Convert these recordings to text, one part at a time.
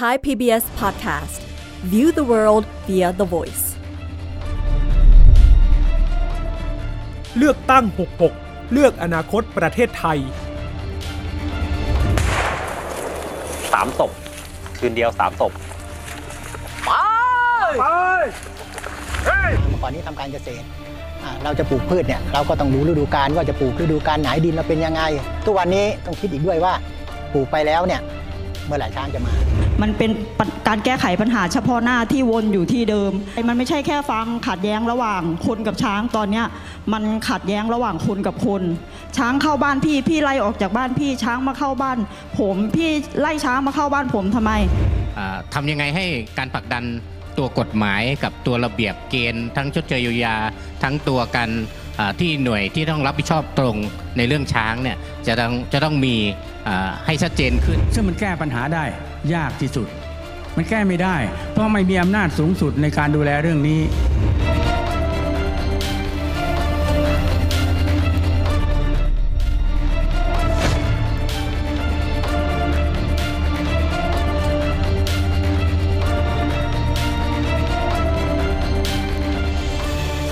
Thai PBS Podcast View the world via the voice เลือกตั้ง 66 เลือกอนาคตประเทศไทย สามศพคืนเดียวสามศพเมื่อก่อนนี้ทำการเกษตรอ่าเราจะปลูกพืชเนี่ยเราก็ต้องรู้ฤดูกาลว่าจะปลูกฤดูกาลไหนดินเราเป็นยังไง ทุกวันนี้ต้องคิดอีกด้วยว่าปลูกไปแล้วเนี่ยเมื่อไหร่ช้างจะมา มันเป็นปัญการแก้ไขปัญหาเฉพาะหน้าที่วนอยู่ที่เดิม มันไม่ใช่แค่ฟังขัดแย้งระหว่างคนกับช้างตอนเนี้ยมันขัดแย้งระหว่างคนกับคน ช้างเข้าบ้านพี่พี่ไล่ออกจากบ้านพี่ช้างมาเข้าบ้าน ผมพี่ไล่ช้างมาเข้าบ้านผมทำไมอ่าทำยังไงให้การผลักดันตัวกฎหมายกับตัวระเบียบเกณฑ์ ทั้งชดเชยเยียวยาทั้งตัวกันอ่าที่หน่วยที่ต้องรับผิดชอบตรงในเรื่องช้างเนี่ยจะต้องจะต้องมีอ่าให้ชัดเจนขึ้น ซึ่งมันแก้ปัญหาได้ ยากที่สุด มันแก้ไม่ได้ เพราะไม่มีอำนาจสูงสุดในการดูแลเรื่องนี้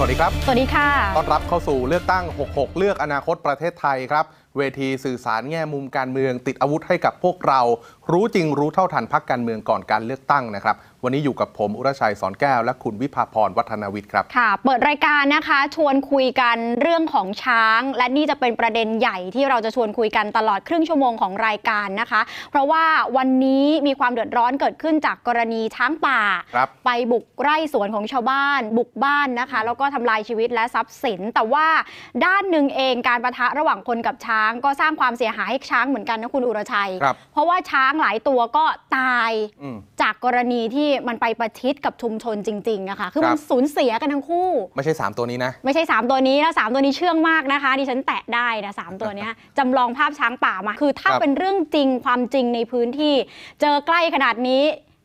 สวัสดีครับ สวัสดีค่ะ ต้อนรับเข้าสู่เลือกตั้ง 66 เลือกอนาคตประเทศไทยครับ เวทีสื่อสารแง่มุมการเมืองติดอาวุธให้กับพวกเรารู้จริงรู้เท่าทันพักการเมืองก่อนการเลือกตั้งนะครับ วันนี้อยู่กับผม อุรชัยสอนแก้ว และคุณวิภาพรวัฒนาวิทย์ครับ ค่ะ เปิดรายการนะคะ ชวนคุยกันเรื่องของช้าง และนี่จะเป็นประเด็นใหญ่ที่เราจะชวนคุยกันตลอดครึ่งชั่วโมงของรายการนะคะ เพราะว่าวันนี้มีความเดือดร้อนเกิดขึ้นจากกรณีช้างป่าครับไปบุกไร่สวนของชาวบ้าน บุกบ้านนะคะ แล้วก็ทำลายชีวิตและทรัพย์สิน แต่ว่าด้านหนึ่งเองการประทะระหว่างคนกับช้าง ก็สร้างความเสียหายให้ช้างเหมือนกันนะคุณอุรชัยครับเพราะว่าช้างหลายตัวก็ตายอืมจากกรณีที่มันไปประชิดกับชุมชนจริงๆอะค่ะคือมันครับสูญเสียกันทั้งคู่ ไม่ใช่ 3 ตัวนี้นะ ไม่ใช่ 3 ตัวนี้แล้ว3ตัวนี้เชื่องมากนะคะดิฉันแตะได้นะสามตัวเนี้ยจำลองภาพช้างป่ามา คือถ้าครับเป็นเรื่องจริงความจริงในพื้นที่ เจอใกล้ขนาดนี้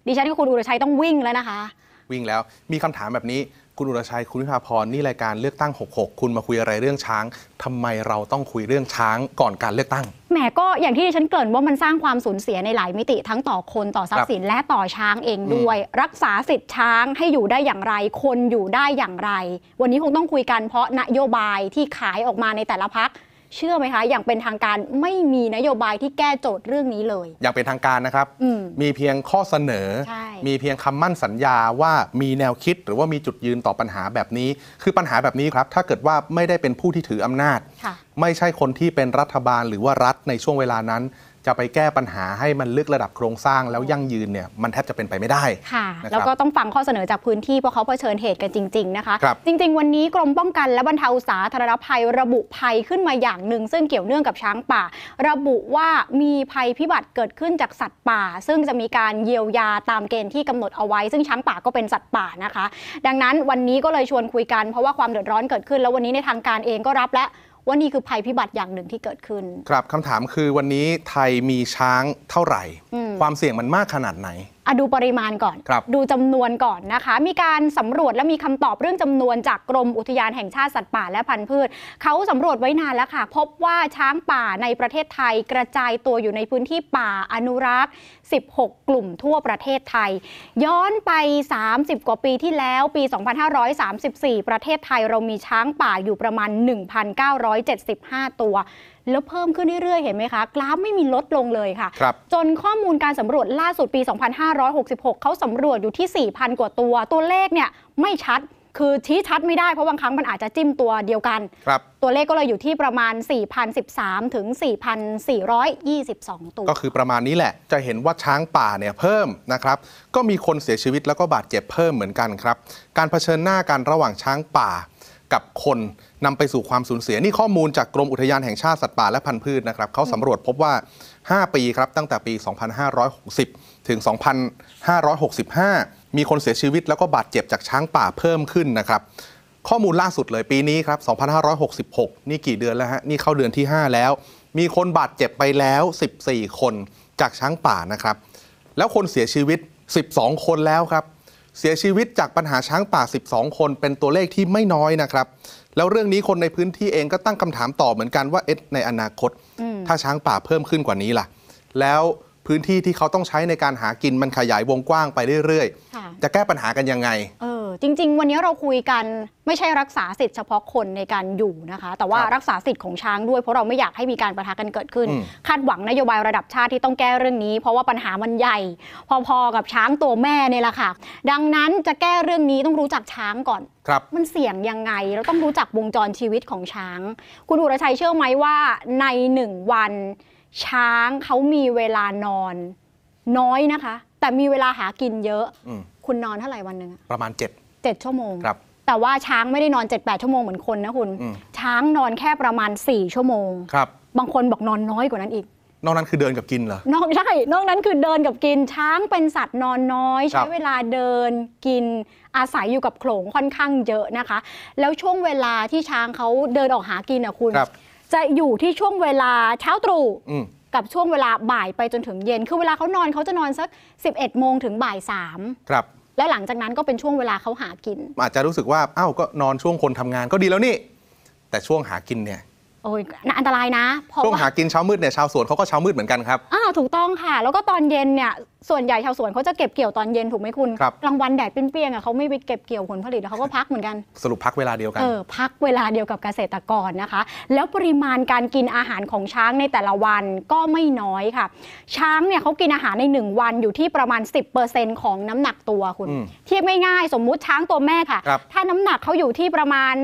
ดิฉันกับคุณอุรชัยต้องวิ่งแล้วนะคะ วิ่งแล้วมีคำถามแบบนี้ คุณอุรชัยคุณวิภาพรนี่รายการเลือกตั้ง 66 คุณมาคุยอะไรเรื่องช้างทำไมเราต้องคุยเรื่องช้างก่อนการเลือกตั้งแหมก็อย่างที่ดิฉันเกริ่นว่ามันสร้างความสูญเสียในหลายมิติทั้งต่อคนต่อทรัพย์สินและต่อช้างเองด้วย รักษาสิทธิ์ช้างให้อยู่ได้อย่างไร คนอยู่ได้อย่างไร วันนี้คงต้องคุยกันเพราะนโยบายที่ขายออกมาในแต่ละพัก เชื่อไหมคะ อย่างเป็นทางการไม่มีนโยบายที่แก้โจทย์เรื่องนี้เลย อย่างเป็นทางการนะครับ อืม มีเพียงข้อเสนอ ใช่ มีเพียงคำมั่นสัญญาว่ามีแนวคิดหรือว่ามีจุดยืนต่อปัญหาแบบนี้ คือปัญหาแบบนี้ครับ ถ้าเกิดว่าไม่ได้เป็นผู้ที่ถืออำนาจ ค่ะ ไม่ใช่คนที่เป็นรัฐบาลหรือว่ารัฐในช่วงเวลานั้น จะไปแก้ปัญหาให้มันลึกระดับโครงสร้างแล้วยั่งยืนเนี่ยมันแทบจะเป็นไปไม่ได้ค่ะนะครับแล้วก็ต้องฟังข้อเสนอจากพื้นที่เพราะเขาเผชิญเหตุกันจริง ๆ นะคะครับจริง ๆ วันนี้กรมป้องกันและบรรเทาสาธารณภัยระบุภัยขึ้นมาอย่างหนึ่ง ซึ่งเกี่ยวเนื่องกับช้างป่า ระบุว่ามีภัยพิบัติเกิดขึ้นจากสัตว์ป่า ซึ่งจะมีการเยียวยาตามเกณฑ์ที่กำหนดเอาไว้ ซึ่งช้างป่าก็เป็นสัตว์ป่านะคะ ดังนั้นวันนี้ก็เลยชวนคุยกันเพราะว่าความเดือดร้อนเกิดขึ้น แล้ววันนี้ในทางการเองก็รับแล้ว ว่านี่คือภัยพิบัติอย่างหนึ่งที่เกิดขึ้น ครับคำถามคือวันนี้ไทยมีช้างเท่าไหร่อืมความเสี่ยงมันมากขนาดไหน อะดูปริมาณก่อนครับดูจำนวนก่อนนะคะ มีการสำรวจและมีคำตอบเรื่องจำนวนจากกรมอุทยานแห่งชาติสัตว์ป่าและพันธุ์พืช เขาสำรวจไว้นานแล้วค่ะ พบว่าช้างป่าในประเทศไทยกระจายตัวอยู่ในพื้นที่ป่าอนุรักษ์ 16 กลุ่มทั่วประเทศไทย ย้อนไป 30 กว่าปีที่แล้วปี 2534 ประเทศไทยเรามีช้างป่าอยู่ประมาณ 1,975 ตัว แล้วเพิ่มขึ้นเรื่อยๆ เห็นไหมคะ กราฟไม่มีลดลงเลยค่ะครับจนข้อมูลการสำรวจล่าสุดปี 2566 เขาสำรวจอยู่ที่ 4,000 กว่าตัว ตัวเลขเนี่ยไม่ชัดคือชี้ชัดไม่ได้เพราะบางครั้งมันอาจจะจิ้มตัวเดียวกันครับตัวเลขก็เลยอยู่ที่ประมาณ 4,013 ถึง 4,422 ตัว ก็คือประมาณนี้แหละ จะเห็นว่าช้างป่าเนี่ยเพิ่มนะครับ ก็มีคนเสียชีวิตแล้วก็บาดเจ็บเพิ่มเหมือนกันครับ การเผชิญหน้ากันระหว่างช้างป่า กับคนนำไปสู่ความสูญเสีย นี่ข้อมูลจากกรมอุทยานแห่งชาติสัตว์ป่าและพันธุ์พืชนะครับเขาสำรวจพบว่า 5 ปีครับตั้งแต่ปี 2560 ถึง 2565 มีคนเสียชีวิตแล้วก็บาดเจ็บจากช้างป่าเพิ่มขึ้นนะครับข้อมูลล่าสุดเลยปีนี้ครับ 2566 นี่กี่เดือนแล้วฮะ นี่เข้าเดือนที่ 5 แล้ว มีคนบาดเจ็บไปแล้ว 14 คนจากช้างป่านะครับ แล้วคนเสียชีวิต 12 คนแล้วครับ เสียชีวิตจากปัญหาช้างป่า 12 คนเป็นตัวเลขที่ไม่น้อยนะครับ แล้วเรื่องนี้คนในพื้นที่เองก็ตั้งคำถามต่อเหมือนกันว่าเอ๊ะในอนาคต ถ้าช้างป่าเพิ่มขึ้นกว่านี้ล่ะ แล้วพื้นที่ที่เขาต้องใช้ในการหากินมันขยายวงกว้างไปเรื่อยค่ะๆจะแก้ปัญหากันยังไงเออ จริง ๆ วันนี้เราคุยกันไม่ใช่รักษาสิทธิเฉพาะคนในการอยู่นะคะ แต่ว่าครับรักษาสิทธิ์ของช้างด้วย เพราะเราไม่อยากให้มีการประทะกันเกิดขึ้นอืมคาดหวังนโยบายระดับชาติที่ต้องแก้เรื่องนี้ เพราะว่าปัญหามันใหญ่ พอๆกับช้างตัวแม่เนี่ยแหละค่ะ ดังนั้นจะแก้เรื่องนี้ต้องรู้จักช้างก่อนครับมันเสี่ยงยังไง เราต้องรู้จักวงจรชีวิตของช้าง คุณอุรชัยเชื่อไหมว่าในหนึ่งวัน ช้างเขามีเวลานอน น้อยนะคะ แต่มีเวลาหากินเยอะอืมคุณนอนเท่าไหร่วันหนึ่งอะประมาณ 7 เจ็ดชั่วโมง ครับ แต่ว่าช้างไม่ได้นอน 7-8 ชั่วโมงเหมือนคนนะคุณ อืม ช้างนอนแค่ประมาณ 4 ชั่วโมง ครับ บางคนบอกนอนน้อยกว่านั้นอีก นอกนั้นคือเดินกับกินเหรอ นอกใช่ นอกนั้นคือเดินกับกินช้างเป็นสัตว์นอนน้อย ครัใช้บ เวลาเดินกินอาศัยอยู่กับโขลงค่อนข้างเยอะนะคะ แล้วช่วงเวลาที่ช้างเขาเดินออกหากินอะคุณ ครับ จะอยู่ที่ช่วงเวลาเช้าตรู่ อืม กับช่วงเวลาบ่ายไปจนถึงเย็น คือเวลาเขานอนเขาจะนอนสัก 11โมงถึงบ่ายสาม ครับ และหลังจากนั้นก็เป็นช่วงเวลาเขาหากิน อาจจะรู้สึกว่าอ้าวก็นอนช่วงคนทำงานก็ดีแล้วนี่ แต่ช่วงหากินเนี่ยโอ้ยอันตรายนะเพราะช่วงว่าหากินเช้ามืดเนี่ยชาวสวนเขาก็เช้ามืดเหมือนกันครับอ้าวถูกต้องค่ะ แล้วก็ตอนเย็นเนี่ยส่วนใหญ่ชาวสวนเขาจะเก็บเกี่ยวตอนเย็นถูกไหมคุณครับ กลางวันแดดเปรี้ยงๆอะเขาไม่ไปเก็บเกี่ยวผลผลิตเขาก็พักเหมือนกัน สรุปพักเวลาเดียวกัน เออพักเวลาเดียวกับเกษตรกรนะคะ แล้วปริมาณการกินอาหารของช้างในแต่ละวันก็ไม่น้อยค่ะ ช้างเนี่ยเขากินอาหารใน 1 วันอยู่ที่ประมาณ 10%ของน้ำหนักตัวคุณ อืมเทียบง่ายๆ สมมุติช้างตัวแม่ค่ะ ครับ ถ้าน้ำหนักเขาอยู่ที่ประมาณ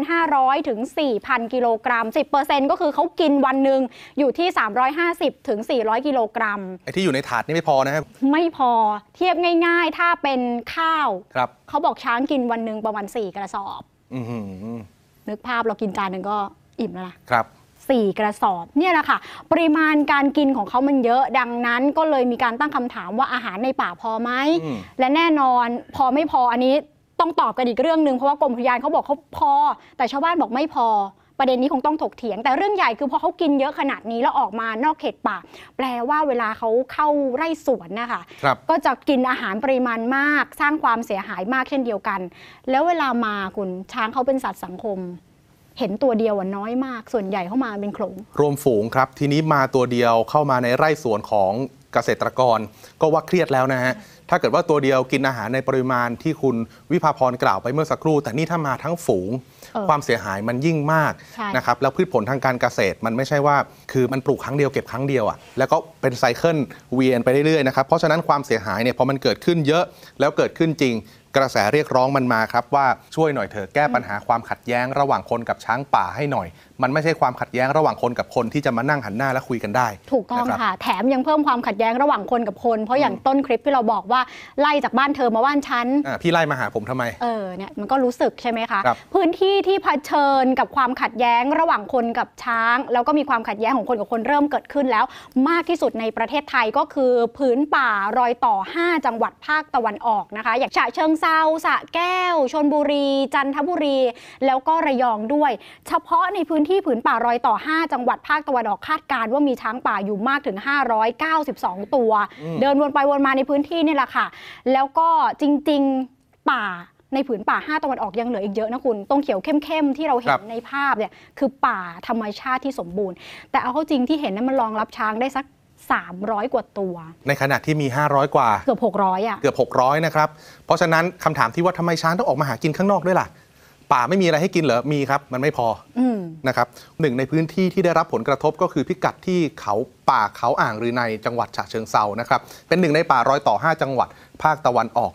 3,500 ถึง 4,000 กิโลกรัม 10%ก็คือเขากินวันหนึ่งอยู่ที่ 350 ถึง 400 กิโลกรัม ไอ้ที่อยู่ในถาดนี่ไม่พอนะครับ ไม่พอเทียบง่าย ๆ ถ้าเป็นข้าว ครับเขาบอกช้างกินวันหนึ่งประมาณ4กระสอบ อือหือนึกภาพเรากินจานหนึ่งก็อิ่มแล้วนะ ครับ สี่กระสอบเนี่ยแหละค่ะ ปริมาณการกินของเขามันเยอะดังนั้นก็เลยมีการตั้งคำถามว่าอาหารในป่าพอไหม อืม และแน่นอนพอไม่พออันนี้ต้องตอบกันอีกเรื่องหนึ่งเพราะว่ากรมอุทยานเขาบอกเขาพอ แต่ชาวบ้านบอกไม่พอ ประเด็นนี้คงต้องถกเถียง แต่เรื่องใหญ่คือพอเขากินเยอะขนาดนี้แล้วออกมานอกเขตป่า แปลว่าเวลาเขาเข้าไร่สวนนะคะครับก็จะกินอาหารปริมาณมาก สร้างความเสียหายมากเช่นเดียวกัน แล้วเวลามาคุณช้างเขาเป็นสัตว์สังคมเห็นตัวเดียวอะน้อยมาก ส่วนใหญ่เข้ามาเป็นโขลงรวมฝูงครับ ทีนี้มาตัวเดียวเข้ามาในไร่สวนของเกษตรกร ก็ว่าเครียดแล้วนะฮะ ถ้าเกิดว่าตัวเดียวกินอาหารในปริมาณที่คุณวิภาพรกล่าวไปเมื่อสักครู่ แต่นี่ถ้ามาทั้งฝูงเออ ความเสียหายมันยิ่งมากใช่นะครับแล้วพืชผลทางการเกษตรมันไม่ใช่ว่า คือมันปลูกครั้งเดียวเก็บครั้งเดียวอะ่ะแล้วก็เป็นไซเคิลเวียนไปเรื่อยๆนะครับเพราะฉะนั้นความเสียหายเนี่ยพอมันเกิดขึ้นเยอะแล้วเกิดขึ้นจริงกระแสเรียกร้องมันมาครับว่าช่วยหน่อยเถอะแก้ปัญหาความขัดแย้งระหว่างคนกับช้างป่าให้หน่อย มันไม่ใช่ความขัดแย้งระหว่างคนกับคนที่จะมานั่งหันหน้าและคุยกันได้ ถูกต้องนะครับค่ะ แถมยังเพิ่มความขัดแย้งระหว่างคนกับคน เพราะอย่างต้นคลิปที่เราบอกว่าไล่จากบ้านเธอมาบ้านฉันอะพี่ไล่มาหาผมทำไมเออเนี่ยมันก็รู้สึกใช่ไหมคะครับพื้นที่ที่เผชิญกับความขัดแย้งระหว่างคนกับช้าง แล้วก็มีความขัดแย้งของคนกับคนเริ่มเกิดขึ้นแล้ว มากที่สุดในประเทศไทยก็คือพื้นป่ารอยต่อ 5 จังหวัดภาคตะวันออกนะคะ อย่างฉะเชิงเซาสระแก้วชนบุรี จันทบุรี แล้วก็ระยองด้วย เฉพาะในพื้นที่ผืนป่ารอยต่อ 5 จังหวัดภาคตะวันออกคาดการณ์ว่ามีช้างป่าอยู่มากถึง 592 ตัว เดินวนไปวนมาในพื้นที่นี่แหละค่ะ แล้วก็จริง ๆป่าในผืนป่า 5ตะวันออกยังเหลืออีกเยอะนะคุณ ตรงเขียวเข้มๆ ที่เราเห็ครันบในภาพเนี่ยคือป่าธรรมชาติที่สมบูรณ์ แต่เอาเข้าจริงที่เห็นนั้นมันรองรับช้างได้สัก 300 กว่าตัว ในขณะที่มี 500 กว่า เกือบ 600 อะ เกือบ 600 นะครับ เพราะฉะนั้นคำถามที่ว่าทำไมช้างต้องออกมาหากินข้างนอกด้วยล่ะ ป่าไม่มีอะไรให้กินเหรอ มีครับ มันไม่พออืมนะครับหนึ่งในพื้นที่ที่ได้รับผลกระทบก็คือพิกัดที่เขาป่าเขาอ่างรือในจังหวัดฉะเชิงเซานะครับ เป็นหนึ่งในป่ารอยต่อ 5 จังหวัดภาคตะวันออก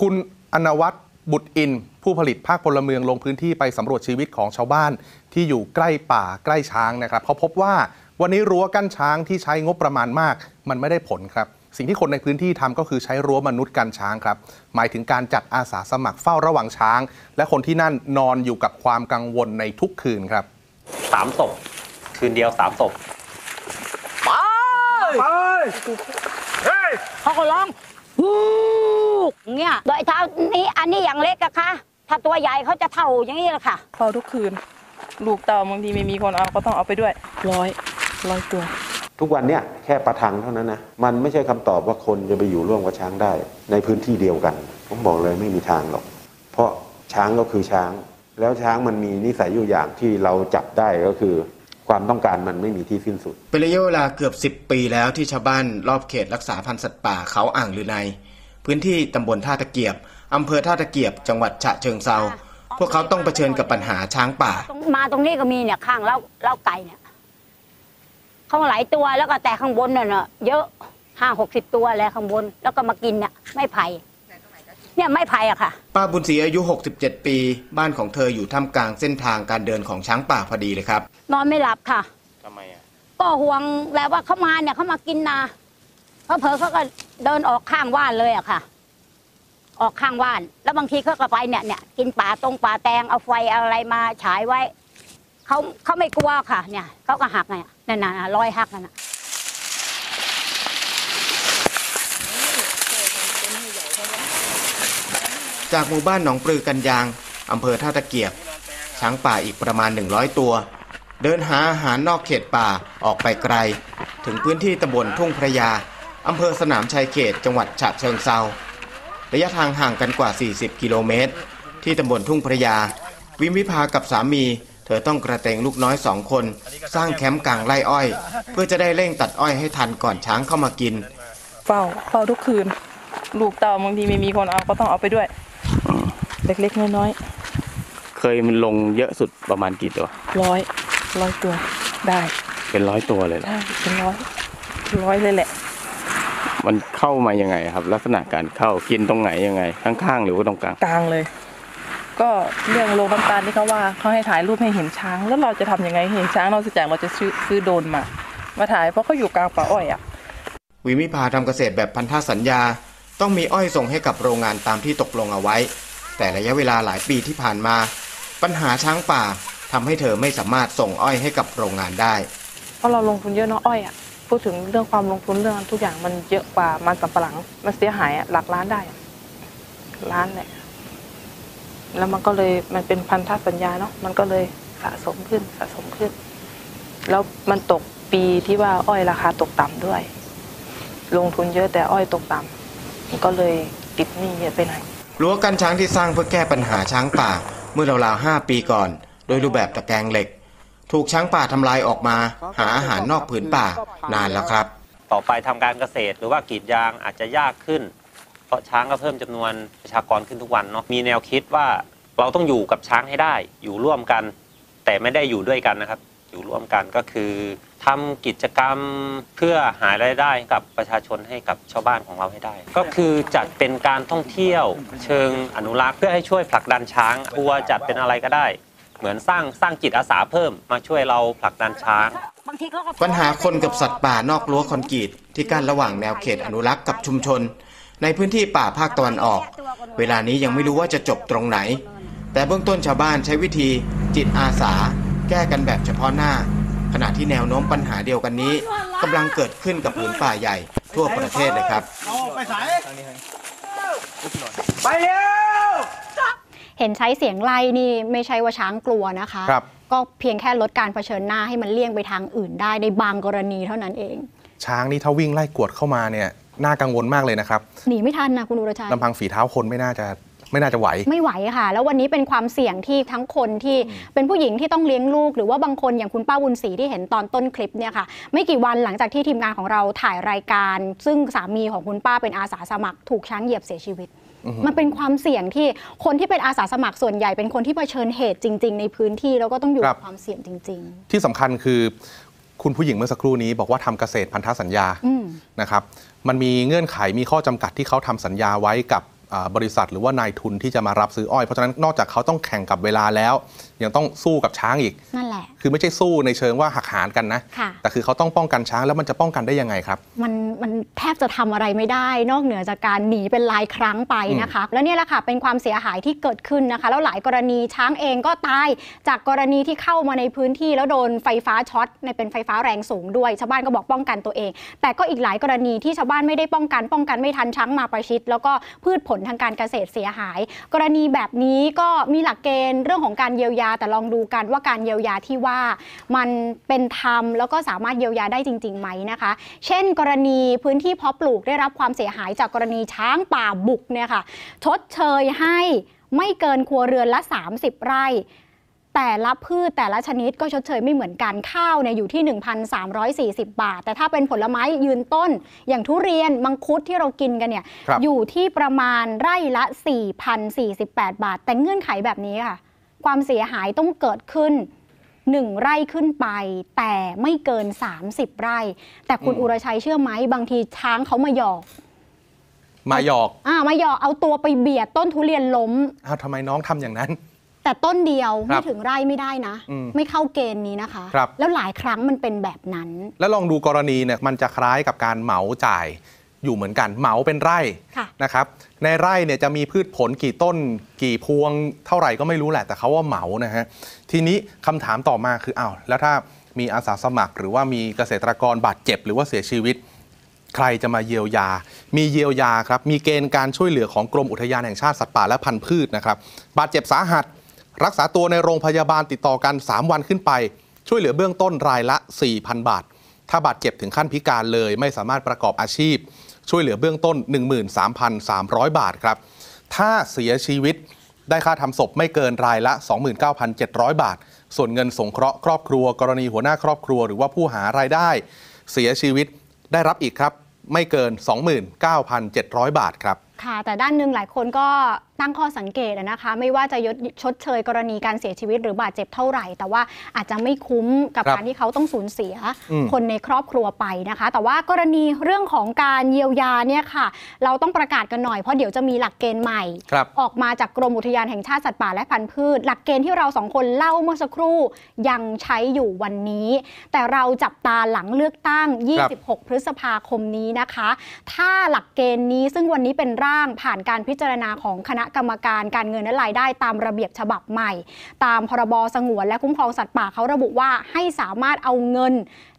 คุณอนวัตรบุตรอิน ผู้ผลิตภาคพลเมืองลงพื้นที่ไปสำรวจชีวิตของชาวบ้าน ที่อยู่ใกล้ป่าใกล้ช้างนะครับเขาพบว่าวันนี้รั้วกั้นช้างที่ใช้งบประมาณมาก มันไม่ได้ผลครับ สิ่งที่คนในพื้นที่ทำก็คือใช้รั้วมนุษย์กันช้างครับ หมายถึงการจัดอาสาสมัครเฝ้าระวังช้าง และคนที่นั่นนอนอยู่กับความกังวลในทุกคืนครับสามศพคืนเดียวสามศพเขาก็ร้องฮูกเงี้ยโดยเท้านี้อันนี้อย่างเล็กอะค่ะ ถ้าตัวใหญ่เขาจะเท่าอย่างนี้แหละค่ะเฝ้าทุกคืน ลูกเต่าบางทีไม่มีคนเอาก็ต้องเอาไปด้วยร้อยร้อยตัว ทุกวันเนี่ยแค่ประทังเท่านั้นนะมันไม่ใช่คำตอบว่าคนจะไปอยู่ร่วมกับช้างได้ ในพื้นที่เดียวกัน ผมบอกเลยไม่มีทางหรอก เพราะช้างก็คือช้าง แล้วช้างมันมีนิสัยอยู่อย่างที่เราจับได้ก็คือ ความต้องการมันไม่มีที่สิ้นสุด เป็นระยะเวลาเกือบ 10 ปีแล้วที่ชาวบ้านรอบเขตรักษาพันธุ์สัตว์ป่าเขาอ่างลือใน พื้นที่ตำบลท่าตะเกียบอำเภอท่าตะเกียบ จังหวัดฉะเชิงเซาพวกเขาต้องเผชิญกับปัญหาช้างป่าตรงมาตรงนี้ก็มีเนี่ยข้างเล้าเล้าไก่เนี่ย เขาหลายตัวแล้วก็แต่ข้างบนน่ะเนอะเยอะห้าหกสิบตัวแหละข้างบน แล้วก็มากินเนี่ยไม่ไผ่เนี่ยไม่ไผ่อะค่ะ ป้าบุญศรีอายุ 67 ปี บ้านของเธออยู่ท่ามกลางเส้นทางการเดินของช้างป่าพอดีเลยครับ นอนไม่หลับค่ะ ทำไมอะ ก็ห่วงแล้วว่าเขามาเนี่ยเขามากินนาเขาเผลอเขาก็เดินออกข้างว่านเลยอะค่ะ ออกข้างว่าน แล้วบางทีเขาก็ไปเนี่ยเนี่ยกินป่าตรงป่าแตงเอาไฟเอาอะไรมาฉายไว้ เขาเขาไม่กลัวค่ะเนี่ยเขาก็หักเนี่ยนั่นน่ะร้อยหักนั่นน่ะจากหมู่บ้านหนองปลือกันยางอำเภอท่าตะเกียบ ช้างป่าอีกประมาณ 100 ตัว เดินหาอาหารนอกเขตป่าออกไปไกล ถึงพื้นที่ตำบลทุ่งพระยาอำเภอสนามชัยเขตจังหวัดฉะเชิงเซาระยะทางห่างกันกว่า 40 กิโลเมตร ที่ตำบลทุ่งพระยา วิมวิภากับสามี เธอต้องกระเตงลูกน้อยสองคน สร้างแคมป์กลางไร่อ้อย เพื่อจะได้เร่งตัดอ้อยให้ทันก่อนช้างเข้ามากิน เฝ้าเฝ้าทุกคืน ลูกเต่าบางทีไม่มีคนเอาก็ต้องเอาไปด้วย เล็กๆน้อยเคยมันลงเยอะสุดประมาณกี่ตัวๆร้อยร้อยตัวได้ เป็นร้อยตัวเลยเหรอได้เป็นร้อยร้อยเลยแหละ มันเข้ามายังไงครับ ลักษณะการเข้ากินตรงไหนยังไง ข้างๆ หรือว่าตรงกลาง กลางเลย ก็เรื่องโรงน้ำตาลที่เขาว่าเขาให้ถ่ายรูปให้เห็นช้าง แล้วเราจะทำยังไงให้เห็นช้างนอกจากเราจะซื้อซื้อโดรนมา มาถ่ายเพราะเขาอยู่กลางป่าอ้อยอะวิมิพาทำเกษตรแบบพันธสัญญา ต้องมีอ้อยส่งให้กับโรงงานตามที่ตกลงเอาไว้ แต่ระยะเวลาหลายปีที่ผ่านมา ปัญหาช้างป่าทำให้เธอไม่สามารถส่งอ้อยให้กับโรงงานได้ เพราะเราลงทุนเยอะเนาะอ้อยอะพูดถึงเรื่องความลงทุนเรื่องทุกอย่างมันเยอะกว่ามันสำปะหลัง มันเสียหายอะหลักล้านได้อะล้านแหละ แล้วมันก็เลยมันเป็นพันธสัญญาเนาะมันก็เลยสะสมขึ้นสะสมขึ้น แล้วมันตกปีที่ว่าอ้อยราคาตกต่ำด้วย ลงทุนเยอะแต่อ้อยตกต่ำมันก็เลยติดหนี้เยอะไปหน่อยรั้วกันช้างที่สร้างเพื่อแก้ปัญหาช้างป่า เมื่อราวๆห้าปีก่อน โดยรูปแบบตะแกรงเหล็ก ถูกช้างป่าทำลายออกมา หาอาหารนอกผืนป่านานแล้วครับ ต่อไปทำการเกษตรหรือว่ากรีดยางอาจจะยากขึ้นเพ ราะช้างก็เพิ่มจำนวนประชากรขึ้นทุกวันเนาะมีแนวคิดว่าเราต้องอยู่กับช้างให้ได้ อยู่ร่วมกัน แต่ไม่ได้อยู่ด้วยกันนะครับ อยู่ร่วมกันก็คือทำกิจกรรมเพื่อหารายได้กับประชาชนให้กับชาวบ้านของเราให้ได้ ก็คือจัดเป็นการท่องเที่ยว เชิงอนุรักษ์เพื่อให้ช่วยผลักดันช้างทัวร์จัดเป็นอะไรก็ได้ เหมือนสร้างสร้างจิตอาสาเพิ่มมาช่วยเราผลักดันช้างปัญหาคนกับสัตว์ป่านอกรั้วคอนกรีตที่กั้นระหว่างแนวเขตอนุรักษ์กับชุมชน ในพื้นที่ป่าภาคตะวันออก เวลานี้ยังไม่รู้ว่าจะจบตรงไหน แต่เบื้องต้นชาวบ้านใช้วิธีจิตอาสา แก้กันแบบเฉพาะหน้า ขณะที่แนวโน้มปัญหาเดียวกันนี้กำลังเกิดขึ้นกับผืนป่าใหญ่ทั่วประเทศเลยครับ ไปสายไปเร็วเห็นใช้เสียงไล่นี่ไม่ใช่ว่าช้างกลัวนะคะ ครับก็เพียงแค่ลดการเผชิญหน้าให้มันเลี่ยงไปทางอื่นได้ในบางกรณีเท่านั้นเอง ช้างนี่ถ้าวิ่งไล่กวดเข้ามาเนี่ย น่ากังวลมากเลยนะครับหนีไม่ทันนะคุณอุรชัยลำพังฝีเท้าคนไม่น่าจะไม่น่าจะไหว ไม่ไหวค่ะ แล้ววันนี้เป็นความเสี่ยงที่ทั้งคนที่เป็นผู้หญิงที่ต้องเลี้ยงลูก หรือว่าบางคนอย่างคุณป้าวุญศรีที่เห็นตอนต้นคลิปเนี่ยค่ะ ไม่กี่วันหลังจากที่ทีมงานของเราถ่ายรายการ ซึ่งสามีของคุณป้าเป็นอาสาสมัคร ถูกช้างเหยียบเสียชีวิตอือฮึมันเป็นความเสี่ยงที่คนที่เป็นอาสาสมัครส่วนใหญ่เป็นคนที่เผชิญเหตุจริง ๆ ในพื้นที่แล้วก็ต้องอยู่กับความเสี่ยงจริงที่สำคัญคือคุณผู้หญิงเมื่อสักครู่นี้บอกว่าทำเกษตรพันธสัญญาๆอืม นะครับมันมีเงื่อนไขมีข้อจำกัดที่เขาทำสัญญาไว้กับบริษัทหรือว่านายทุนที่จะมารับซื้ออ้อย เพราะฉะนั้นนอกจากเขาต้องแข่งกับเวลาแล้ว ยังต้องสู้กับช้างอีกนั่นแหละ คือไม่ใช่สู้ในเชิงว่าหักหานกันนะ ค่ะ แต่คือเขาต้องป้องกันช้างแล้วมันจะป้องกันได้ยังไงครับ มันมันแทบจะทำอะไรไม่ได้ นอกเหนือจากการหนีเป็นรายครั้งไปนะคะ แล้วเนี่ยแหละค่ะเป็นความเสียหายที่เกิดขึ้นนะคะ แล้วหลายกรณีช้างเองก็ตาย จากกรณีที่เข้ามาในพื้นที่แล้วโดนไฟฟ้าช็อตในเป็นไฟฟ้าแรงสูงด้วยชาวบ้านก็บอกป้องกันตัวเอง แต่ก็อีกหลายกรณีที่ชาวบ้านไม่ได้ป้องกันป้องกันไม่ทันช้างมาประชิด แล้วก็พืชผลทางการเกษตรเสียหาย กรณีแบบนี้ก็มีหลักเกณฑ์เรื่องของการเยียวยาแต่ลองดูกันว่าการเยียวยาที่ว่ามันเป็นธรรมแล้วก็สามารถเยียวยาได้จริงๆไหมนะคะ เช่น กรณีพื้นที่เพาะปลูกได้รับความเสียหายจากกรณีช้างป่าบุกเนี่ยค่ะชดเชยให้ไม่เกินครัวเรือนละ 30 ไร่แต่ละพืชแต่ละชนิดก็ชดเชยไม่เหมือนกันข้าวเนี่ยอยู่ที่ 1,340 บาท แต่ถ้าเป็นผลไม้ยืนต้น อย่างทุเรียนมังคุดที่เรากินกันเนี่ยครับอยู่ที่ประมาณไร่ละ 4,048 บาท แต่เงื่อนไขแบบนี้ค่ะ ความเสียหายต้องเกิดขึ้น 1 ไร่ขึ้นไป แต่ไม่เกิน 30 ไร่ แต่คุณอืมอุรชัยเชื่อไหมบางทีช้างเขามาหยอก มาหยอกอ่ามาหยอกเอาตัวไปเบียดต้นทุเรียนล้มอ้าวทำไมน้องทำอย่างนั้น แต่ต้นเดียวครัไม่บถึงไร่ไม่ได้นะอืมไม่เข้าเกณฑ์นี้นะคะครับแล้วหลายครั้งมันเป็นแบบนั้น แล้วลองดูกรณีเนี่ยมันจะคล้ายกับการเหมาจ่าย อยู่เหมือนกันเหมาเป็นไร่ค่ะนะครับในไร่เนี่ยจะมีพืชผลกี่ต้นกี่พวงเท่าไหร่ก็ไม่รู้แหละ แต่เขาว่าเหมานะฮะทีนี้คำถามต่อมาคืออ้าวแล้วถ้ามีอาสาสมัคร หรือว่ามีเกษตรกรบาดเจ็บ หรือว่าเสียชีวิต ใครจะมาเยียวยา มีเยียวยาครับมีเกณฑ์การช่วยเหลือของกรมอุทยานแห่งชาติสัตว์ป่าและพันธุ์พืชนะครับบาดเจ็บสาหัส รักษาตัวในโรงพยาบาลติดต่อกัน 3 วันขึ้นไป ช่วยเหลือเบื้องต้นรายละ 4,000 บาท ถ้าบาดเจ็บถึงขั้นพิการเลย ไม่สามารถประกอบอาชีพ ช่วยเหลือเบื้องต้น 13,300 บาทครับ ถ้าเสียชีวิตได้ค่าทำศพไม่เกินรายละ 29,700 บาท ส่วนเงินสงเคราะห์ครอบครัว กรณีหัวหน้าครอบครัว หรือว่าผู้หารายได้ เสียชีวิตได้รับอีกครับ ไม่เกิน 29,700 บาทครับค่ะ แต่ด้านหนึ่งหลายคนก็ตั้งข้อสังเกตอะนะคะ ไม่ว่าจะยดชดเชยกรณีการเสียชีวิตหรือบาดเจ็บเท่าไหร่ แต่ว่าอาจจะไม่คุ้มกับครับการที่เขาต้องสูญเสียอืมคนในครอบครัวไปนะคะ แต่ว่ากรณีเรื่องของการเยียวยาเนี่ยค่ะ เราต้องประกาศกันหน่อยเพราะเดี๋ยวจะมีหลักเกณฑ์ใหม่ครับออกมาจากกรมอุทยานแห่งชาติสัตว์ป่าและพันธุ์พืช หลักเกณฑ์ที่เราสองคนเล่าเมื่อสักครู่ยังใช้อยู่วันนี้ แต่เราจับตาหลังเลือกตั้งครับ26 พฤษภาคมนี้นะคะ ถ้าหลักเกณฑ์นี้ซึ่งวันนี้เป็นร่างผ่านการพิจารณาของคณะกรรมการการเงินและรายได้ตามระเบียบฉบับใหม่ ตามพรบสงวนและคุ้มครองสัตว์ป่าเขาระบุว่าให้สามารถเอาเงิน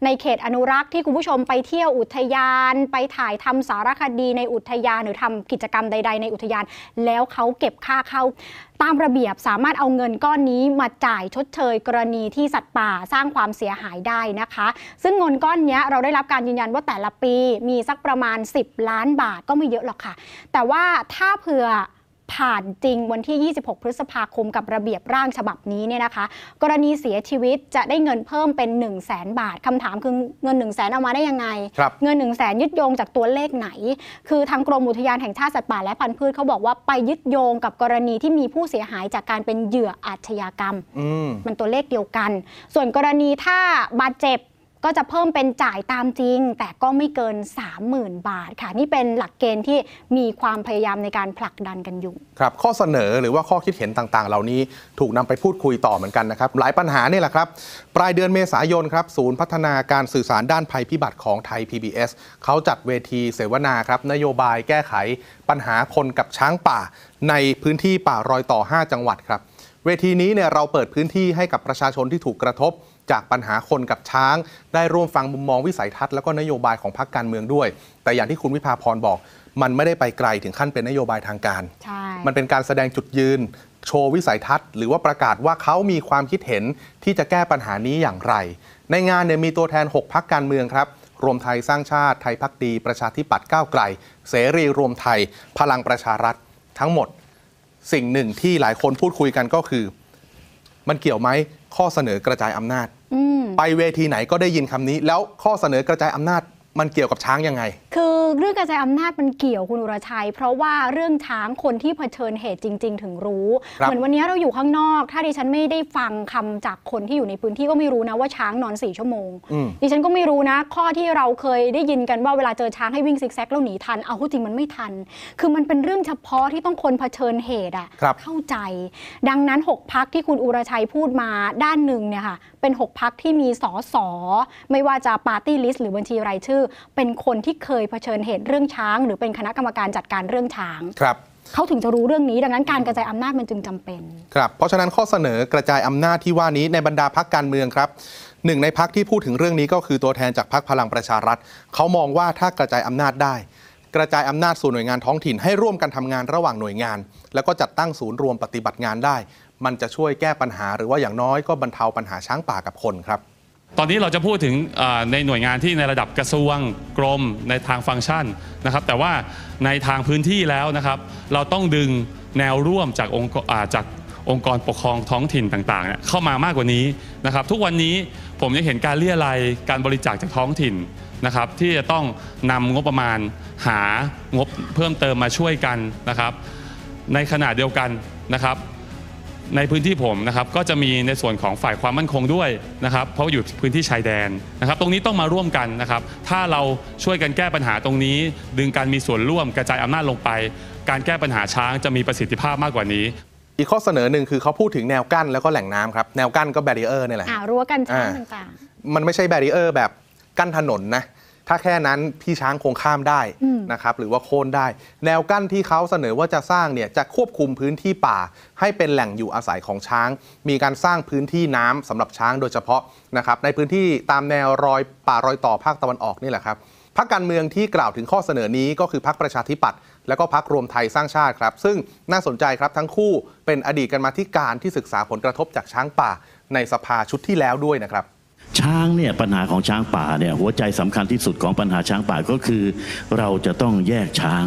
ในเขตอนุรักษ์ที่คุณผู้ชมไปเที่ยวอุทยาน ไปถ่ายทำสารคดีในอุทยานหรือทำกิจกรรมใด ๆ ในอุทยาน แล้วเขาเก็บค่าเข้าตามระเบียบสามารถเอาเงินก้อนนี้มาจ่ายชดเชย กรณีที่สัตว์ป่าสร้างความเสียหายได้นะคะ ซึ่งเงินก้อนนี้เราได้รับการยืนยันว่าแต่ละปีมีสักประมาณ 10 ล้านบาทก็ไม่เยอะหรอกค่ะ แต่ว่าถ้าเผื่อ ผ่านจริงวันที่ 26 พฤษภาคมกับระเบียบร่างฉบับนี้เนี่ยนะคะ กรณีเสียชีวิตจะได้เงินเพิ่มเป็น 1 0 0 0 0แสนบาทคำถามคือเงิน 1 0 0 0 0แสนเอามาได้ยังไงครับเงิน 1 0 0 0 0แสนยึดโยงจากตัวเลขไหน คือทางกรมอุทยานแห่งชาติสัตว์ป่าและพันธุ์พืชเขาบอกว่าไปยึดโยงกับกรณีที่มีผู้เสียหายจากการเป็นเหยื่ออาชญากรรมอืมมันตัวเลขเดียวกัน ส่วนกรณีถ้าบาดเจ็บ ก็จะเพิ่มเป็นจ่ายตามจริง แต่ก็ไม่เกิน 30,000 บาทค่ะ นี่เป็นหลักเกณฑ์ที่มีความพยายามในการผลักดันกันอยู่ ครับ ข้อเสนอหรือว่าข้อคิดเห็นต่างๆ เหล่านี้ถูกนำไปพูดคุยต่อเหมือนกันนะครับ หลายปัญหานี่แหละครับ ปลายเดือนเมษายนครับศูนย์พัฒนาการสื่อสารด้านภัยพิบัติของไทย PBS เขาจัดเวทีเสวนาครับนโยบายแก้ไข ปัญหาคนกับช้างป่า ในพื้นที่ป่ารอยต่อ 5 จังหวัดครับเวทีนี้เนี่ยเราเปิดพื้นที่ให้กับประชาชนที่ถูกกระทบ จากปัญหาคนกับช้าง ได้ร่วมฟังมุมมองวิสัยทัศน์แล้วก็นโยบายของพรรคการเมืองด้วย แต่อย่างที่คุณวิภาพรบอก มันไม่ได้ไปไกลถึงขั้นเป็นนโยบายทางการใช่มันเป็นการแสดงจุดยืน โชว์วิสัยทัศน์ หรือว่าประกาศว่าเขามีความคิดเห็นที่จะแก้ปัญหานี้อย่างไร ในงานเนี่ยมีตัวแทน 6พักการเมืองครับรวมไทยสร้างชาติไทยพักดี ประชาธิปัตย์ก้าวไกล เสรีรวมไทย พลังประชารัฐทั้งหมด สิ่งหนึ่งที่หลายคนพูดคุยกันก็คือ มันเกี่ยวไหมข้อเสนอกระจายอำนาจอืมไปเวทีไหนก็ได้ยินคำนี้ แล้วข้อเสนอกระจายอำนาจ มันเกี่ยวกับช้างยังไง คือเรื่องกระจายอำนาจมันเกี่ยวคุณอุรชัย เพราะว่าเรื่องช้างคนที่เผชิญเหตุจริง ๆ ถึงรู้ครับเหมือนวันนี้เราอยู่ข้างนอก ถ้าดิฉันไม่ได้ฟังคำจากคนที่อยู่ในพื้นที่ก็ไม่รู้นะว่าช้างนอนสี่ชั่วโมงอืมดิฉันก็ไม่รู้นะ ข้อที่เราเคยได้ยินกันว่าเวลาเจอช้างให้วิ่งซิกแซกแล้วหนีทัน เอาเข้าจริงมันไม่ทัน คือมันเป็นเรื่องเฉพาะที่ต้องคนเผชิญเหตุอะครับเข้าใจ ดังนั้น 6พักที่คุณอุรชัยพูดมาด้านหนึ่งเนี่ยค่ะเป็น 6พักที่มีสอสอไม่ว่าจะปาร์ตี้ลิสต์หรือบัญชีรายชื่อเป็นคนที่เคยเผชิญเหตุเรื่องช้าง หรือเป็นคณะกรรมการจัดการเรื่องช้างครับเขาถึงจะรู้เรื่องนี้ดังนั้นการกระจายอำนาจมันจึงจำเป็น ครับ เพราะฉะนั้นข้อเสนอกระจายอำนาจที่ว่านี้ในบรรดาพักการเมืองครับหนึ่งในพักที่พูดถึงเรื่องนี้ก็คือตัวแทนจากพักพลังประชารัฐเขามองว่าถ้ากระจายอำนาจได้ กระจายอำนาจสู่หน่วยงานท้องถิ่นให้ร่วมกันทำงานระหว่างหน่วยงาน แล้วก็จัดตั้งศูนย์รวมปฏิบัติงานได้ มันจะช่วยแก้ปัญหา หรือว่าอย่างน้อยก็บรรเทาปัญหาช้างป่ากับคนครับ ตอนนี้เราจะพูดถึงในหน่วยงานที่ในระดับกระทรวงกรมในทางฟังก์ชันนะครับ แต่ว่าในทางพื้นที่แล้วนะครับ เราต้องดึงแนวร่วมจากองค์จากองค์กรปกครองท้องถิ่นต่างๆ เข้ามามากกว่านี้นะครับ ทุกวันนี้ผมยังเห็นการเรียรายการบริจาคจากท้องถิ่นนะครับที่จะต้องนำงบประมาณหางบเพิ่มเติมมาช่วยกันนะครับ ในขณะเดียวกันนะครับ ในพื้นที่ผมนะครับก็จะมีในส่วนของฝ่ายความมั่นคงด้วยนะครับเพราะอยู่พื้นที่ชายแดนนะครับ ตรงนี้ต้องมาร่วมกันนะครับ ถ้าเราช่วยกันแก้ปัญหาตรงนี้ ดึงการมีส่วนร่วมกระจายอำนาจลงไป การแก้ปัญหาช้างจะมีประสิทธิภาพมากกว่านี้ อีกข้อเสนอหนึ่งคือเขาพูดถึงแนวกั้นแล้วก็แหล่งน้ำครับแนวกั้นก็แบรีเออร์นี่แหละอ่ารั้วกันช้างอ่าต่างมันไม่ใช่แบรีเออร์แบบกั้นถนนนะ ถ้าแค่นั้นพี่ช้างคงข้ามได้อืมนะครับหรือว่าโค่นได้ แนวกั้นที่เขาเสนอว่าจะสร้างเนี่ยจะควบคุมพื้นที่ป่า ให้เป็นแหล่งอยู่อาศัยของช้าง มีการสร้างพื้นที่น้ำสำหรับช้างโดยเฉพาะนะครับในพื้นที่ตามแนวรอยป่ารอยต่อภาคตะวันออกนี่แหละครับพรรคการเมืองที่กล่าวถึงข้อเสนอนี้ก็คือพรรคประชาธิปัตย์และก็พรรครวมไทยสร้างชาติครับ ซึ่งน่าสนใจครับทั้งคู่เป็นอดีตกันมาธิการที่ศึกษาผลกระทบจากช้างป่าในสภาชุดที่แล้วด้วยนะครับ ช้างเนี่ยปัญหาของช้างป่าเนี่ยหัวใจสำคัญที่สุดของปัญหาช้างป่าก็คือ เราจะต้องแยกช้าง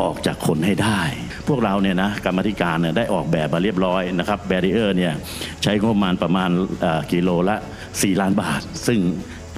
ออกจากคนให้ได้ พวกเราเนี่ยนะกรรมธิการเนี่ยได้ออกแบบมาเรียบร้อยนะครับแบรีเออร์เนี่ยใช้งบประมาณประมาณกิโลละ 4 ล้านบาท ซึ่ง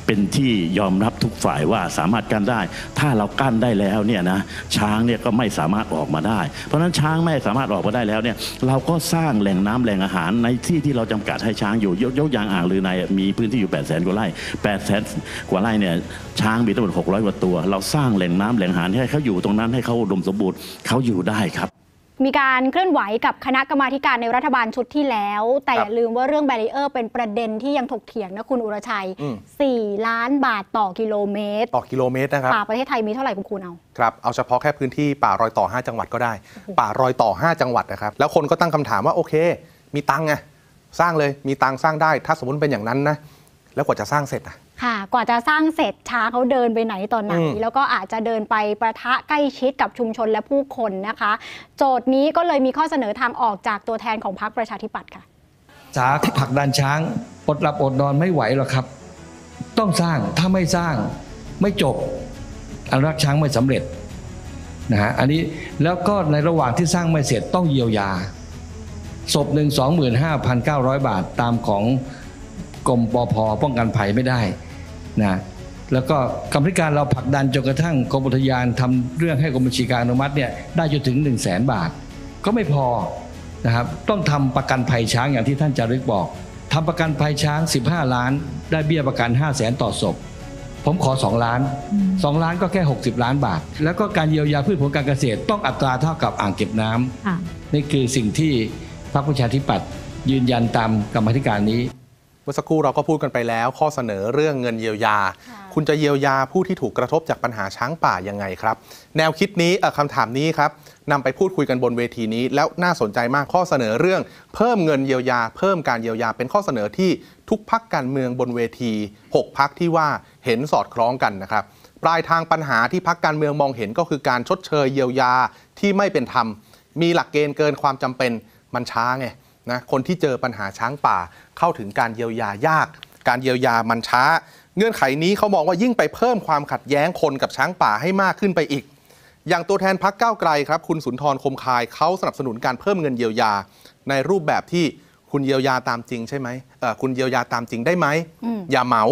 เป็นที่ยอมรับทุกฝ่ายว่าสามารถกั้นได้ ถ้าเรากั้นได้แล้วเนี่ยนะช้างเนี่ยก็ไม่สามารถออกมาได้ เพราะฉะนั้นช้างไม่สามารถออกมาได้แล้วเนี่ยเราก็สร้างแหล่งน้ำแหล่งอาหารในที่ที่เราจำกัดให้ช้างอยู่ยกยกอย่างอ่างลือในมีพื้นที่อยู่8 0 0 0 0กว่าไร่8 0 0 0 0กว่าไร่เนี่ยช้างมีทั้งหมด600กว่าตัว เราสร้างแหล่งน้ำแหล่งอาหารให้เขาอยู่ตรงนั้นให้เขาอุดมสมบูรณ์เขาอยู่ได้ครับ มีการเคลื่อนไหวกับคณะกรรมาธิการในรัฐบาลชุดที่แล้ว แต่อย่าลืมว่าเรื่องแบรีเออร์เป็นประเด็นที่ยังถกเถียงนะคุณอุรชัยอืม4ล้านบาทต่อกิโลเมตร ต่อกิโลเมตรนะครับป่าประเทศไทยมีเท่าไหร่คุณคูณเอาครับเอาเฉพาะแค่พื้นที่ป่ารอยต่อ 5 จังหวัดก็ได้ ป่ารอยต่อ 5 จังหวัดนะครับแล้วคนก็ตั้งคำถามว่าโอเค มีตังค์ไงสร้างเลยมีตังค์สร้างได้ ถ้าสมมติเป็นอย่างนั้นนะแล้วกว่าจะสร้างเสร็จอะ ค่ะ กว่าจะสร้างเสร็จช้างเขาเดินไปไหนตอนไหน อืม แล้วก็อาจจะเดินไปประทะใกล้ชิดกับชุมชนและผู้คนนะคะ โจทย์นี้ก็เลยมีข้อเสนอทางออกจากตัวแทนของพรรคประชาธิปัตย์ค่ะ ช้าผลักดันช้างอดหลับอดนอนไม่ไหวหรอกครับ ต้องสร้างถ้าไม่สร้างไม่จบอนุรักษ์ช้างไม่สำเร็จนะฮะอันนี้แล้วก็ในระหว่างที่สร้างไม่เสร็จต้องเยียวยาศพหนึ่งสองหมื่นห้าพันเก้าร้อยบาทตามของกรมปอพป้องกันภัยไม่ได้ นะแล้วก็กรรมธิการเราผลักดันจนกระทั่งกรมอุทยานทำเรื่องให้กรมบัญชีการอนุมัติเนี่ยได้จนถึง 1 0 0 0 0แสนบาท ก็ไม่พอนะครับต้องทำประกันภัยช้างอย่างที่ท่านจารึกบอกทำประกันภัยช้าง 15 ล้าน ได้เบี้ยประกัน 5 0 0แสนต่อศพ ผมขอ 2 ล้าน 2 ล้านก็แค่ 60 ล้านบาท แล้วก็การเยียวยาพืชผลการเกษตรต้องอัตราเท่ากับอ่างเก็บน้ำนี่คือสิ่งที่พรรคประชาธิปัตย์ยืนยันตามกรรมาธิการนี้เมื่อสักครู่เราก็พูดกันไปแล้ว ข้อเสนอเรื่องเงินเยียวยา คุณจะเยียวยาผู้ที่ถูกกระทบจากปัญหาช้างป่ายังไงครับ แนวคิดนี้เอ่อคำถามนี้ครับนำไปพูดคุยกันบนเวทีนี้ แล้วน่าสนใจมากข้อเสนอเรื่อง เพิ่มเงินเยียวยา เพิ่มการเยียวยา เป็นข้อเสนอที่ทุกพักการเมืองบนเวที 6พักที่ว่าเห็นสอดคล้องกันนะครับปลายทางปัญหาที่พักการเมืองมองเห็นก็คือการชดเชยเยียวยาที่ไม่เป็นธรรม มีหลักเกณฑ์เกินความจำเป็นมันช้าไง นะคนที่เจอปัญหาช้างป่าเข้าถึงการเยียวยายาก การเยียวยามันช้า เงื่อนไขนี้เขามองว่ายิ่งไปเพิ่มความขัดแย้งคนกับช้างป่าให้มากขึ้นไปอีก อย่างตัวแทนพักก้าวไกลครับ คุณสุนทรคมคายเขาสนับสนุนการเพิ่มเงินเยียวยา ในรูปแบบที่คุณเยียวยาตามจริงใช่ไหมเอ่อคุณเยียวยาตามจริงได้ไหมอืมอย่าเหมา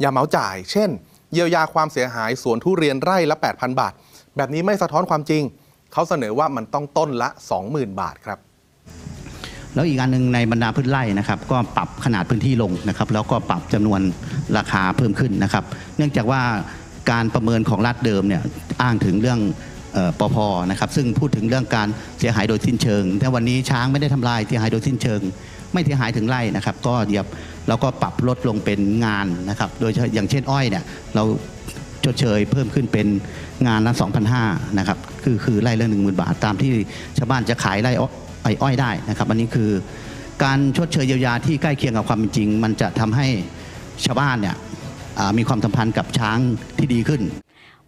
อย่าเหมาจ่าย เช่น เยียวยาความเสียหายสวนทุเรียนไร่ละ 8,000 บาท แบบนี้ไม่สะท้อนความจริง เขาเสนอว่ามันต้องต้นละ 20,000 บาทครับ แล้วอีกอันหนึ่งในบรรดาพืชไร่นะครับก็ปรับขนาดพื้นที่ลงนะครับแล้วก็ปรับจำนวนราคาเพิ่มขึ้นนะครับ เนื่องจากว่าการประเมินของรัฐเดิมเนี่ยอ้างถึงเรื่องเอ่อปพนะครับซึ่งพูดถึงเรื่องการเสียหายโดยสิ้นเชิง แต่วันนี้ช้างไม่ได้ทำลายเสียหายโดยสิ้นเชิง ไม่เสียหายถึงไร่นะครับ ก็เดียบเราก็ปรับลดลงเป็นงานนะครับ โดยอย่างเช่นอ้อยเนี่ยเราชดเชยเพิ่มขึ้นเป็นงานละ2,500นะครับคือคือไร่ละ10,000 บาท ตามที่ชาวบ้านจะขายไร่อ้อย ไอ้อ้อยได้นะครับ อันนี้คือการชดเชยเยียวยาที่ใกล้เคียงกับความเป็นจริง มันจะทำให้ชาวบ้านเนี่ยอ่ามีความสัมพันธ์กับช้างที่ดีขึ้น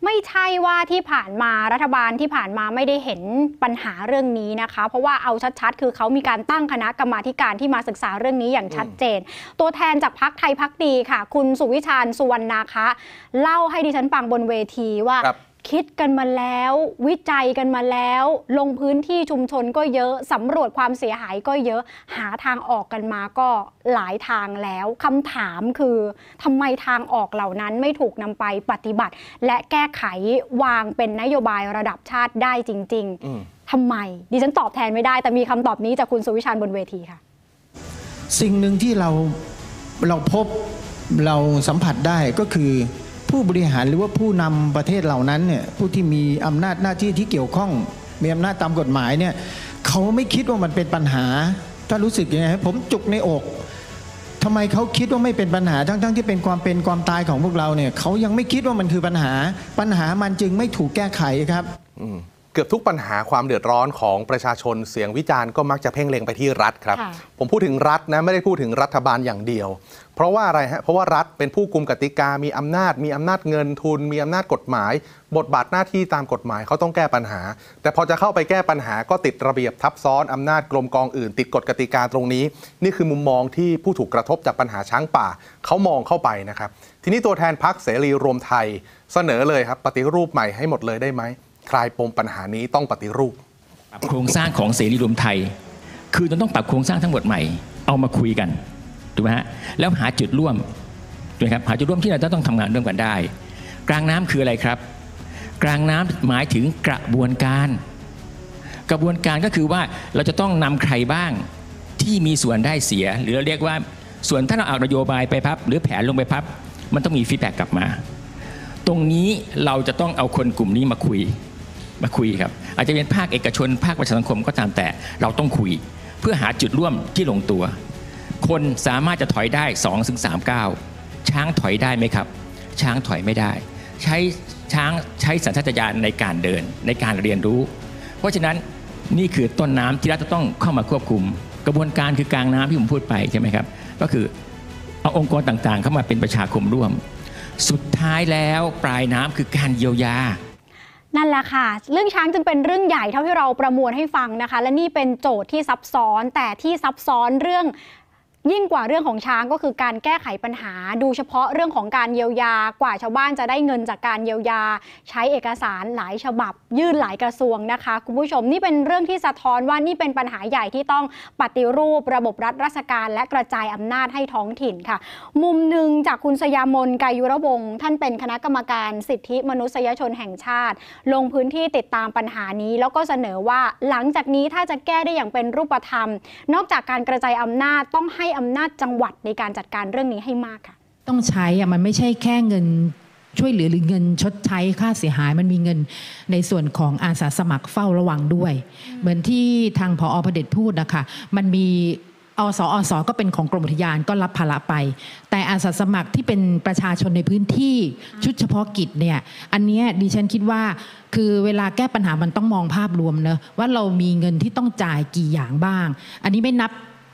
ไม่ใช่ว่าที่ผ่านมารัฐบาลที่ผ่านมาไม่ได้เห็นปัญหาเรื่องนี้นะคะ เพราะว่าเอาชัดๆ คือเขามีการตั้งคณะกรรมาธิการที่มาศึกษาเรื่องนี้อย่างชัดเจน ตัวแทนจากพักไทยพักดีค่ะ คุณสุวิชาญสุวรรณนาคะ เล่าให้ดิฉันฟังบนเวทีว่า ครับคิดกันมาแล้ว วิจัยกันมาแล้ว ลงพื้นที่ชุมชนก็เยอะสำรวจความเสียหายก็เยอะหาทางออกกันมาก็หลายทางแล้วคำถามคือทำไมทางออกเหล่านั้นไม่ถูกนำไปปฏิบัติ และแก้ไขวางเป็นนโยบายระดับชาติได้จริง ๆทำไม ดิฉันตอบแทนไม่ได้ แต่มีคำตอบนี้จากคุณสุวิชานบนเวทีค่ะ สิ่งหนึ่งที่เราเราพบเราสัมผัสได้ก็คือ ผู้บริหารหรือว่าผู้นำประเทศเหล่านั้นเนี่ยผู้ที่มีอำนาจหน้าที่ที่เกี่ยวข้อง มีอำนาจตามกฎหมายเนี่ยเขาไม่คิดว่ามันเป็นปัญหา ถ้ารู้สึกยังไงผมจุกในอกทำไมเขาคิดว่าไม่เป็นปัญหาทั้งๆทที่เป็นความเป็นความตายของพวกเราเนี่ยเขายังไม่คิดว่ามันคือปัญหา ปัญหามันจึงไม่ถูกแก้ไขครับเกือบทุกปัญหาความเดือดร้อนของประชาชนเสียงวิจารณ์ก็มักจะเพ่งเล็งไปที่รัฐครับค่ะผมพูดถึงรัฐนะไม่ได้พูดถึงรัฐบาลอย่างเดียว เพราะว่าอะไรฮะเพราะว่ารัฐเป็นผู้กุมกติกา มีอำนาจ มีอำนาจเงินทุน มีอำนาจกฎหมาย บทบาทหน้าที่ตามกฎหมายเขาต้องแก้ปัญหา แต่พอจะเข้าไปแก้ปัญหาก็ติดระเบียบทับซ้อนอำนาจกรมกองอื่น ติดกฎกติกาตรงนี้ นี่คือมุมมองที่ผู้ถูกกระทบจากปัญหาช้างป่าเขามองเข้าไปนะครับทีนี้ตัวแทนพักเสรีรวมไทยเสนอเลยครับปฏิรูปใหม่ให้หมดเลยได้ไหมคลายปมปัญหานี้ต้องปฏิรูปโครงสร้างของเสรีรวมไทย คือต้องปรับโครงสร้างทั้งหมดใหม่ เอามาคุยกัน ถูกไหมฮะแล้วหาจุดร่วมถูกไหมครับหาจุดร่วมที่เราจะต้องทำงานร่วมกันได้ กลางน้ำคืออะไรครับ กลางน้ำหมายถึงกระบวนการ กระบวนการก็คือว่าเราจะต้องนำใครบ้างที่มีส่วนได้เสีย หรือเราเรียกว่าส่วนถ้าเราเอานโยบายไปพับ หรือแผนลงไปพับ มันต้องมีฟีดแบ็กกลับมา ตรงนี้เราจะต้องเอาคนกลุ่มนี้มาคุยมาคุยครับอาจจะเป็นภาคเอกชนภาคประชาสังคมก็ตามแต่เราต้องคุย เพื่อหาจุดร่วมที่ลงตัว คนสามารถจะถอยได้2อถึงสก้าวช้างถอยได้ไหมครับ ช้างถอยไม่ได้ ใช้ช้างใช้สัญชาตญาณในการเดินในการเรียนรู้ เพราะฉะนั้นนี่คือต้นน้ำที่รัฐจะต้องเข้ามาควบคุม กระบวนการคือกลางน้ำที่ผมพูดไปใช่ไหมครับ ก็คือเอาองค์กรต่างๆ เข้ามาเป็นประชาคมร่วม สุดท้ายแล้วปลายน้ำคือการเยียวยานั่นแหละค่ะ เรื่องช้างจึงเป็นเรื่องใหญ่เท่าที่เราประมวลให้ฟังนะคะ และนี่เป็นโจทย์ที่ซับซ้อนแต่ที่ซับซ้อนเรื่อง ยิ่งกว่าเรื่องของช้างก็คือการแก้ไขปัญหา ดูเฉพาะเรื่องของการเยียวยากว่าชาวบ้านจะได้เงินจากการเยียวยา ใช้เอกสารหลายฉบับ ยื่นหลายกระทรวงนะคะ คุณผู้ชมนี่เป็นเรื่องที่สะท้อนว่านี่เป็นปัญหาใหญ่ที่ต้องปฏิรูประบบรัฐราชการ และกระจายอำนาจให้ท้องถิ่นค่ะ มุมหนึ่งจากคุณสยามนกายุรวงศ์ท่านเป็นคณะกรรมการสิทธิมนุษยชนแห่งชาติ ลงพื้นที่ติดตามปัญหานี้ แล้วก็เสนอว่าหลังจากนี้ถ้าจะแก้ได้อย่างเป็นรูปธรรม นอกจากการกระจายอำนาจต้องให้อำนาจจังหวัดในการจัดการเรื่องนี้ให้มากค่ะ ต้องใช้อะมันไม่ใช่แค่เงินช่วยเหลือหรือเงินชดใช้ค่าเสียหายมันมีเงินในส่วนของอาสาสมัครเฝ้าระวังด้วย เหมือนที่ทางพออพเดชพูดนะคะมันมีอสอสก็เป็นของกรมอุทยานก็รับภาระไป แต่อาสาสมัครที่เป็นประชาชนในพื้นที่ชุดเฉพาะกิจเนี่ยอันเนี้ยดิฉันคิดว่าคือเวลาแก้ปัญหามันต้องมองภาพรวมเนอะว่าเรามีเงินที่ต้องจ่ายกี่อย่างบ้าง อันนี้ไม่นับ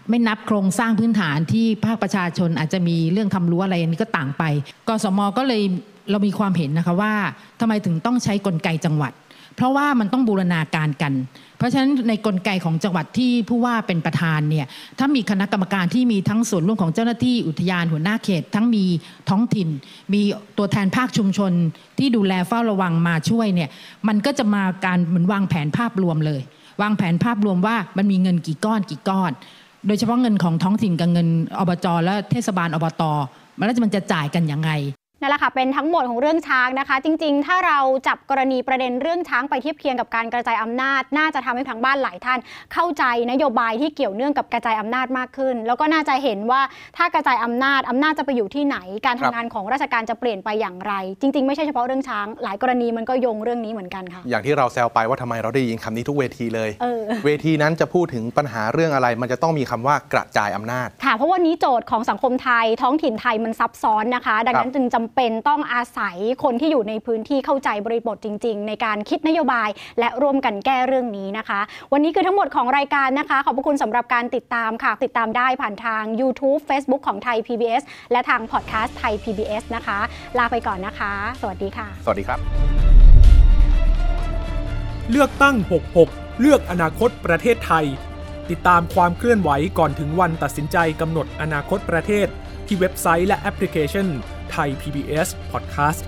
ไม่นับโครงสร้างพื้นฐานที่ภาคประชาชนอาจจะมีเรื่องทำรั้วอะไรอันนี้ก็ต่างไป กสมก็เลยเรามีความเห็นนะคะว่าทำไมถึงต้องใช้กลไกจังหวัด เพราะว่ามันต้องบูรณาการกัน เพราะฉะนั้นในกลไกของจังหวัดที่ผู้ว่าเป็นประธานเนี่ยถ้ามีคณะกรรมการที่มีทั้งส่วนร่วมของเจ้าหน้าที่อุทยานหัวหน้าเขต ทั้งมีท้องถิ่น มีตัวแทนภาคชุมชน ที่ดูแลเฝ้าระวังมาช่วยเนี่ยมันก็จะมาการเหมือนวางแผนภาพรวมเลย วางแผนภาพรวมว่ามันมีเงินกี่ก้อนกี่ก้อน โดยเฉพาะเงินของท้องถิ่นกับเงินอบจและเทศบาลอบตมันแล้วมันจะจ่ายกันยังไง นั่นแหละค่ะเป็นทั้งหมดของเรื่องช้างนะคะ จริงๆ ถ้าเราจับกรณีประเด็นเรื่องช้างไปเทียบเคียงกับการกระจายอำนาจ น่าจะทำให้ทางบ้านหลายท่าน เข้าใจนโยบายที่เกี่ยวเนื่องกับกระจายอำนาจมากขึ้น แล้วก็น่าจะเห็นว่าถ้ากระจายอำนาจอำนาจจะไปอยู่ที่ไหน การทำงานของราชการจะเปลี่ยนไปอย่างไร จริง ๆ ไม่ใช่เฉพาะเรื่องช้าง หลายกรณีมันก็โยงเรื่องนี้เหมือนกันค่ะ อย่างที่เราแซวไปว่าทำไมเราได้ยินคำนี้ทุกเวทีเลยเออเวทีนั้นจะพูดถึงปัญหาเรื่องอะไร มันจะต้องมีคำว่ากระจายอำนาจค่ะเพราะวันนี้โจทย์ของสังคมไทยท้องถิ่นไทยมันซับซ้อนนะคะ ดังนั้นจึงจำเป็นต้องอาศัยคนที่อยู่ในพื้นที่เข้าใจบริบทจริง ๆ ในการคิดนโยบาย และร่วมกันแก้เรื่องนี้นะคะ วันนี้คือทั้งหมดของรายการนะคะ ขอบพระคุณสำหรับการติดตามค่ะ ติดตามได้ผ่านทาง YouTube Facebook ของไทย PBS และทางพอดแคสต์ไทย PBS นะคะ ลาไปก่อนนะคะ สวัสดีค่ะ สวัสดีครับ เลือกตั้ง 66 เลือกอนาคตประเทศไทย ติดตามความเคลื่อนไหวก่อนถึงวันตัดสินใจกำหนดอนาคตประเทศ ที่เว็บไซต์และแอปพลิเคชัน ไทย PBS Podcast